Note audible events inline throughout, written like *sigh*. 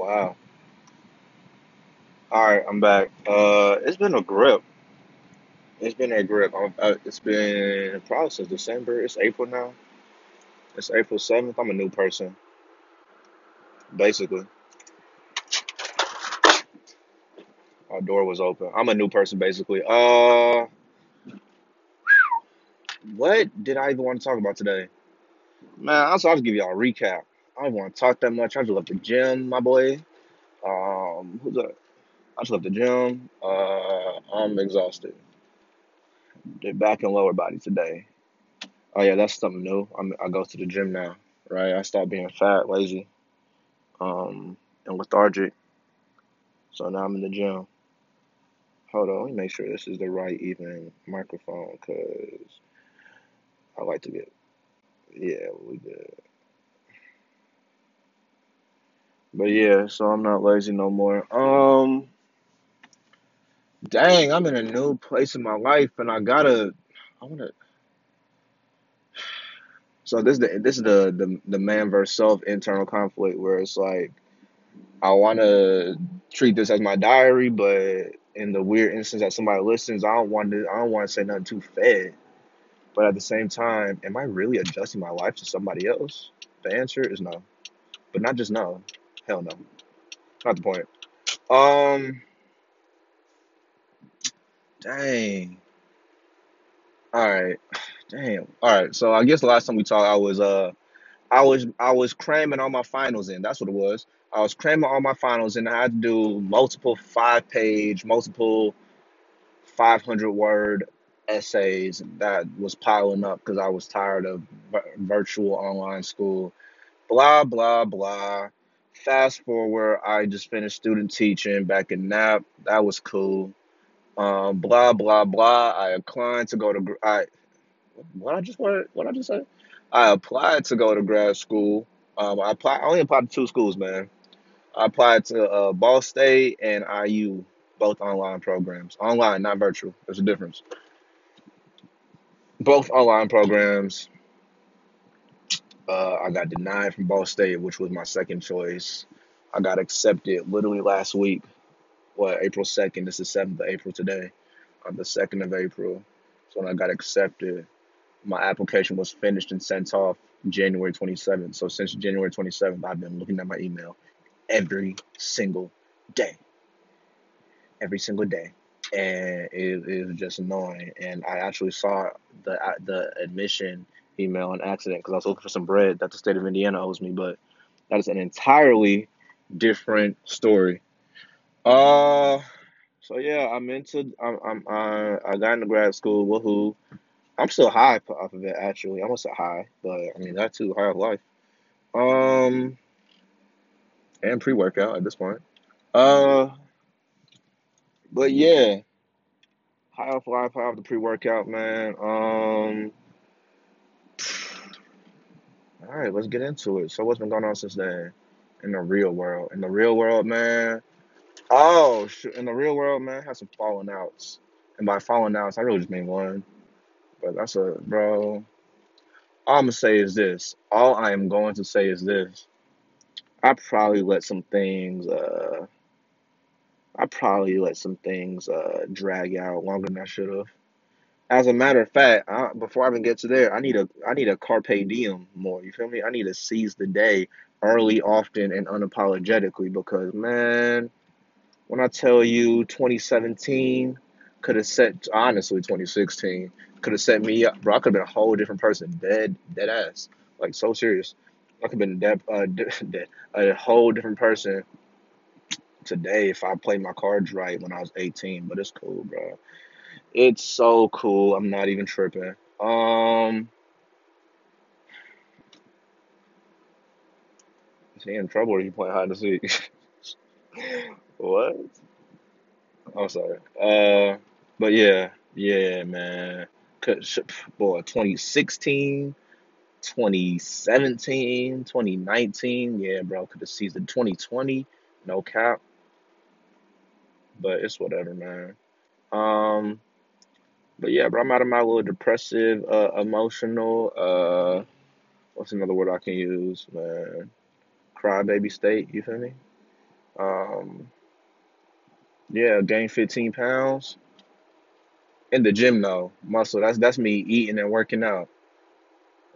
Wow. All right, I'm back. Uh, it's been a grip. It's been a grip. i uh, it's been probably since December. It's April now. It's April 7th. I'm a new person, basically. Our door was open. I'm a new person, basically. Uh, what did I even want to talk about today? Man, also, I'll just give y'all a recap. I don't want to talk that much. I just left the gym, my boy. Um, who's that? I just left the gym. Uh, I'm exhausted. Did back and lower body today. Oh yeah, that's something new. I'm, I go to the gym now, right? I stopped being fat, lazy, um, and lethargic. So now I'm in the gym. Hold on, let me make sure this is the right even microphone, cause I like to get. Yeah, we good. But yeah, so I'm not lazy no more. Um, dang, I'm in a new place in my life, and I gotta. I wanna. So this is the this is the the the man versus self internal conflict where it's like I want to treat this as my diary, but in the weird instance that somebody listens, I don't want to I don't want to say nothing too fed. But at the same time, am I really adjusting my life to somebody else? The answer is no. But not just no. Hell no. Not the point. Um dang. All right. Damn. All right. So I guess the last time we talked I was uh I was I was cramming all my finals in. That's what it was. I was cramming all my finals in. I had to do multiple five page, multiple 500 word essays that was piling up because I was tired of virtual online school. Blah, blah, blah. Fast forward, I just finished student teaching back in NAP. That was cool. Um, blah, blah, blah. I applied to go to, I, what I just, what, what I just said? I applied to go to grad school. Um, I applied, I only applied to two schools, man. I applied to uh, Ball State and IU both online programs. Online, not virtual. There's a difference. Both online programs. Uh, I got denied from Ball State, which was my second choice. I got accepted literally last week. What, April 2nd? This is 7th of April today. On the 2nd of April. So when I got accepted, my application was finished and sent off January 27th. So since January 27th, I've been looking at my email every single day every single day, and it, was just annoying. And I actually saw the the admission email on accident because I was looking for some bread that the state of Indiana owes me, but that is an entirely different story. Uh, so yeah, I'm into. I'm. I'm. I, I got into grad school. Woohoo! I'm still high off of it. Actually, I'm gonna high, but I mean that too. High of life. Um, and pre workout at this point. Uh, but yeah, high off life, high off the pre workout, man. Um, all right, let's get into it. So, what's been going on since then in the real world? In the real world, man. Oh, in the real world, man, I had some falling outs. And by falling outs, I really just mean one. But that's a, bro. All I'm going to say is this. All I am going to say is this. I probably let some things, uh, I probably let some things uh, drag out longer than I should have. As a matter of fact, I, before I even get to there, I need a I need a carpe diem more. You feel me? I need to seize the day early, often, and unapologetically. Because man, when I tell you 2017 could have set honestly 2016 could have set me up, bro. I could have been a whole different person, dead dead ass, like so serious. I could have been dead, *laughs* a whole different person today if I played my cards right when I was 18, but it's cool, bro. It's so cool. I'm not even tripping. Um, is he in trouble or he playing hide and seek? *laughs* what? I'm sorry. Uh, but yeah, yeah, man. Boy, 2016, 2017, 2019. Yeah, bro. Could have season 2020. No cap but it's whatever, man. Um, but yeah, bro, I'm out of my little depressive, uh, emotional, uh, what's another word I can use, man? Crybaby state, you feel me? Um, yeah, gained 15 pounds in the gym though. Muscle. That's that's me eating and working out.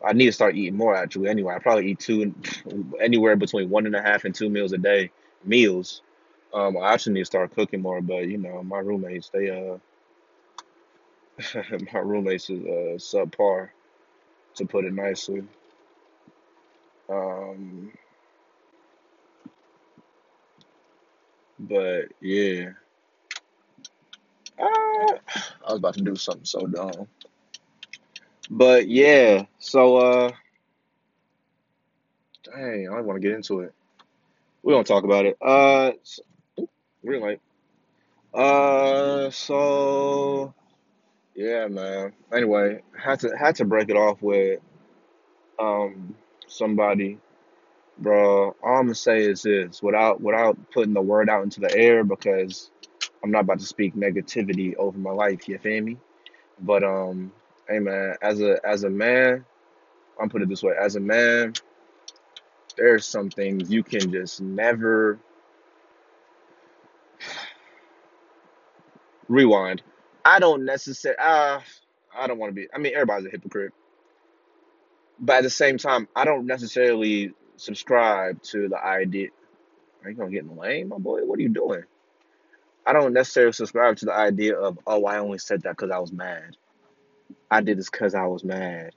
I need to start eating more actually. Anyway, I probably eat two, *laughs* anywhere between one and a half and two meals a day. Meals. Um, I actually need to start cooking more, but you know, my roommates, they uh, *laughs* my roommates is uh subpar to put it nicely. Um, but yeah, ah, I was about to do something so dumb. But yeah, so uh, dang, I want to get into it. We don't talk about it. Uh, s- green light. Uh, so yeah, man. Anyway, had to had to break it off with um somebody, bro. All I'm gonna say is this, without without putting the word out into the air, because I'm not about to speak negativity over my life. You feel me? But um, hey man, as a as a man, I'm put it this way, as a man, there's some things you can just never *sighs* rewind. I don't necessarily. Uh, I don't want to be. I mean, everybody's a hypocrite, but at the same time, I don't necessarily subscribe to the idea. Are you gonna get in the lane, my boy? What are you doing? I don't necessarily subscribe to the idea of, oh, I only said that because I was mad. I did this because I was mad.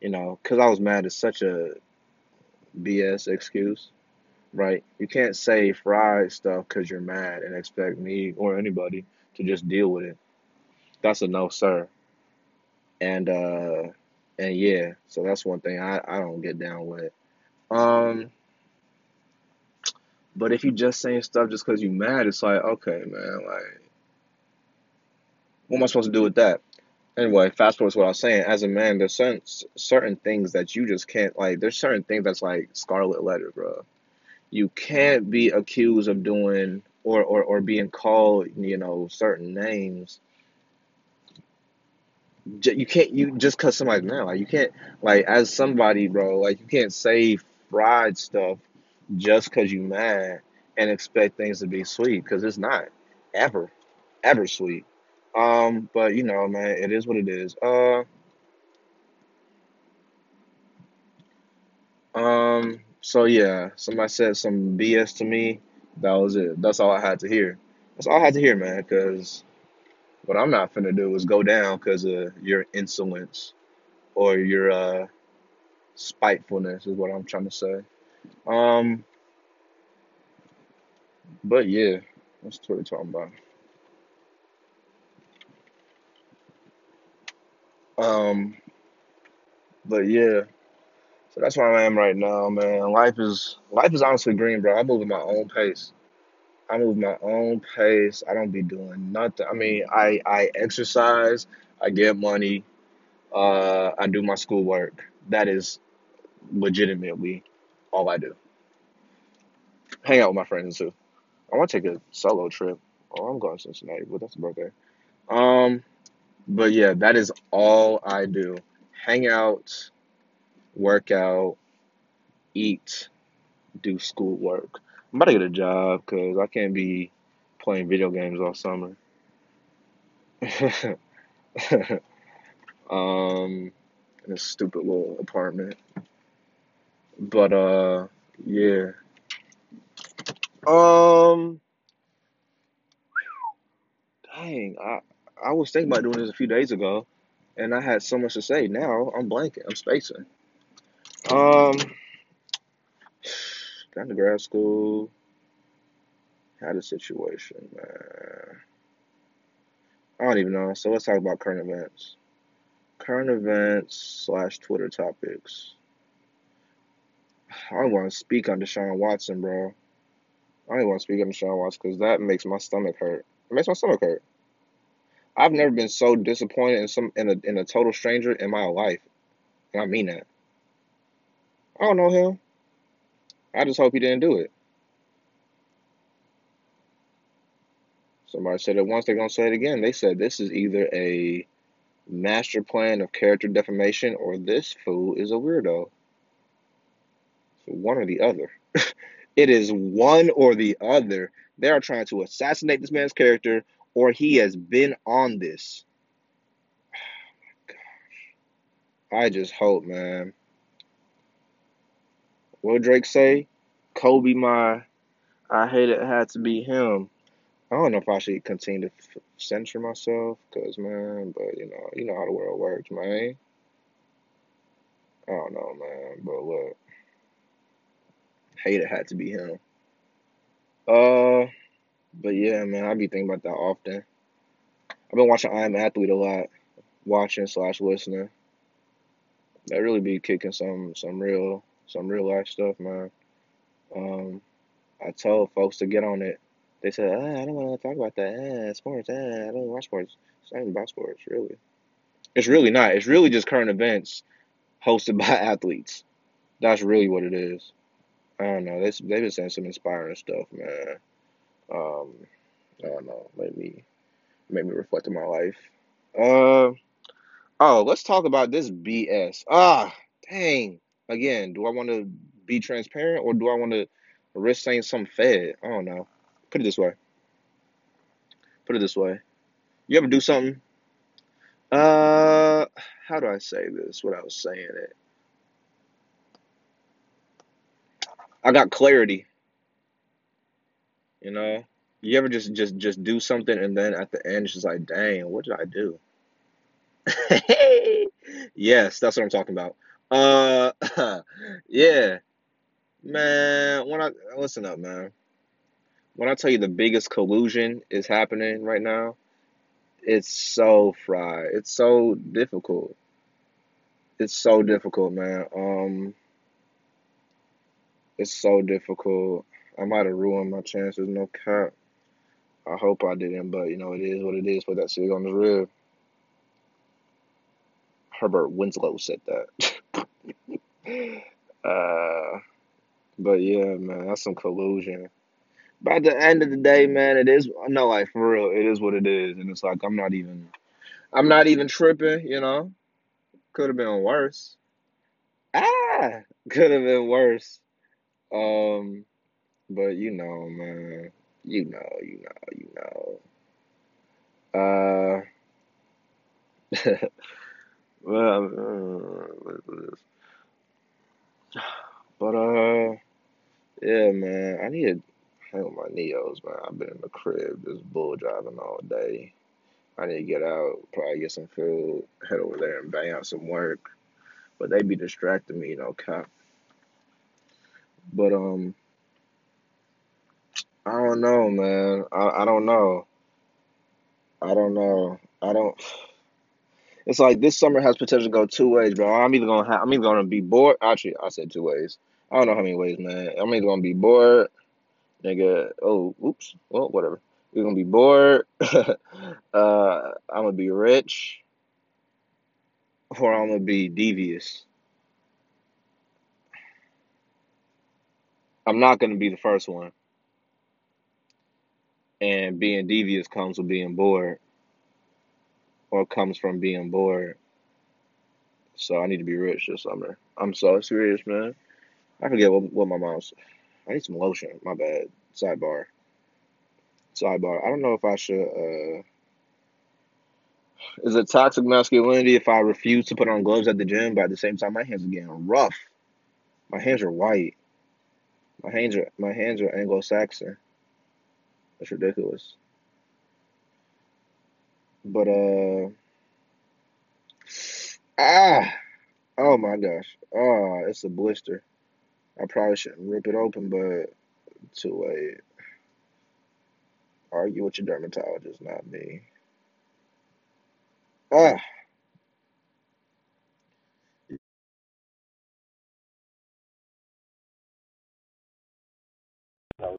You know, because I was mad is such a BS excuse, right? You can't say fried stuff because you're mad and expect me or anybody to just deal with it. That's a no, sir. And uh, and yeah, so that's one thing I I don't get down with. Um, but if you just saying stuff just because you mad, it's like, okay, man, like, what am I supposed to do with that? Anyway, fast forward to what I was saying. As a man, there's certain certain things that you just can't like. There's certain things that's like scarlet letter, bro. You can't be accused of doing or or or being called, you know, certain names. You can't you just cause somebody's mad. Like you can't like as somebody, bro. Like you can't say fried stuff just cause you mad and expect things to be sweet because it's not ever ever sweet. Um, but you know, man, it is what it is. Uh. Um, so yeah, somebody said some BS to me. That was it. That's all I had to hear. That's all I had to hear, man, because what I'm not finna do is go down because of your insolence or your uh spitefulness is what I'm trying to say. Um, but yeah, that's what we're talking about. Um, but yeah, so that's where I am right now, man. Life is life is honestly green, bro. I move at my own pace. I move my own pace. I don't be doing nothing. I mean, I I exercise, I get money, uh, I do my schoolwork. That is legitimately all I do. Hang out with my friends too. I want to take a solo trip. Oh, I'm going to Cincinnati, but that's a birthday. Um, but yeah, that is all I do. Hang out, work out, eat, do schoolwork. I'm about to get a job because I can't be playing video games all summer. *laughs* um, in a stupid little apartment. But uh, yeah. Um, dang, I I was thinking about doing this a few days ago, and I had so much to say. Now I'm blanking. I'm spacing. Um, got to grad school. Had a situation, man. I don't even know. So let's talk about current events. Current events slash Twitter topics. I want to speak on Deshaun Watson, bro. I don't even want to speak on Deshaun Watson because that makes my stomach hurt. It makes my stomach hurt. I've never been so disappointed in some in a in a total stranger in my life, and I mean that. I don't know him. I just hope he didn't do it. Somebody said it once, they're gonna say it again. They said this is either a master plan of character defamation or this fool is a weirdo. So one or the other. *laughs* It is one or the other. They are trying to assassinate this man's character, or he has been on this. *sighs* Oh gosh, I just hope, man. What Drake say? Kobe, my, I hate it had to be him. I don't know if I should continue to f- censor myself, cause man, but you know, you know how the world works, man. I don't know, man, but look, hate it had to be him. Uh, but yeah, man, I be thinking about that often. I've been watching I Am Athlete a lot, watching slash listening. That really be kicking some some real some real life stuff, man. Um, I told folks to get on it. They said, ah, I don't want to talk about that. Ah, sports. Ah, I don't watch sports. It's not about sports, really. It's really not. It's really just current events hosted *laughs* by athletes. That's really what it is. I don't know. They they've been saying some inspiring stuff, man. Um, I don't know. Made me made me reflect on my life. Uh oh, let's talk about this BS. Ah, dang. Again, do I want to be transparent or do I want to risk saying something fed? I don't know. Put it this way. Put it this way. You ever do something? Uh, how do I say this without saying it? I got clarity. You know, you ever just just just do something and then at the end it's just like, dang, what did I do? *laughs* yes, that's what I'm talking about. Uh, *laughs* yeah, man. When I listen up, man. When I tell you the biggest collusion is happening right now, it's so fried. It's so difficult. It's so difficult, man. Um, it's so difficult. I might have ruined my chances, no cap. I hope I didn't, but you know, it is what it is. Put that shit on the rib. Herbert Winslow said that. *laughs* uh, but yeah, man, that's some collusion. But at the end of the day, man, it is no like for real, it is what it is. And it's like I'm not even I'm not even tripping, you know? Could have been worse. Ah could have been worse. Um but you know, man. You know, you know, you know. Uh *laughs* well, uh, but uh yeah, man, I need to hang with my neos, man. I've been in the crib just bull driving all day. I need to get out, probably get some food, head over there and bang out some work. But they be distracting me, you know, cap. But um, I don't know, man. I I don't know. I don't know. I don't. It's like this summer has potential to go two ways, bro. I'm either gonna have, I'm either gonna be bored. Actually, I said two ways. I don't know how many ways, man. I'm either gonna be bored, nigga. Oh, oops. Well, whatever. We're gonna be bored. *laughs* uh, I'm gonna be rich, or I'm gonna be devious. I'm not gonna be the first one. And being devious comes with being bored, or comes from being bored. So I need to be rich this summer. I'm so serious, man. I forget what, what my mom's. I need some lotion. My bad. Sidebar. Sidebar. I don't know if I should. uh Is it toxic masculinity if I refuse to put on gloves at the gym, but at the same time my hands are getting rough. My hands are white. My hands are my hands are Anglo-Saxon. That's ridiculous. But uh ah oh my gosh. Oh, it's a blister. I probably shouldn't rip it open, but too late. Argue with your dermatologist, not me. Ah.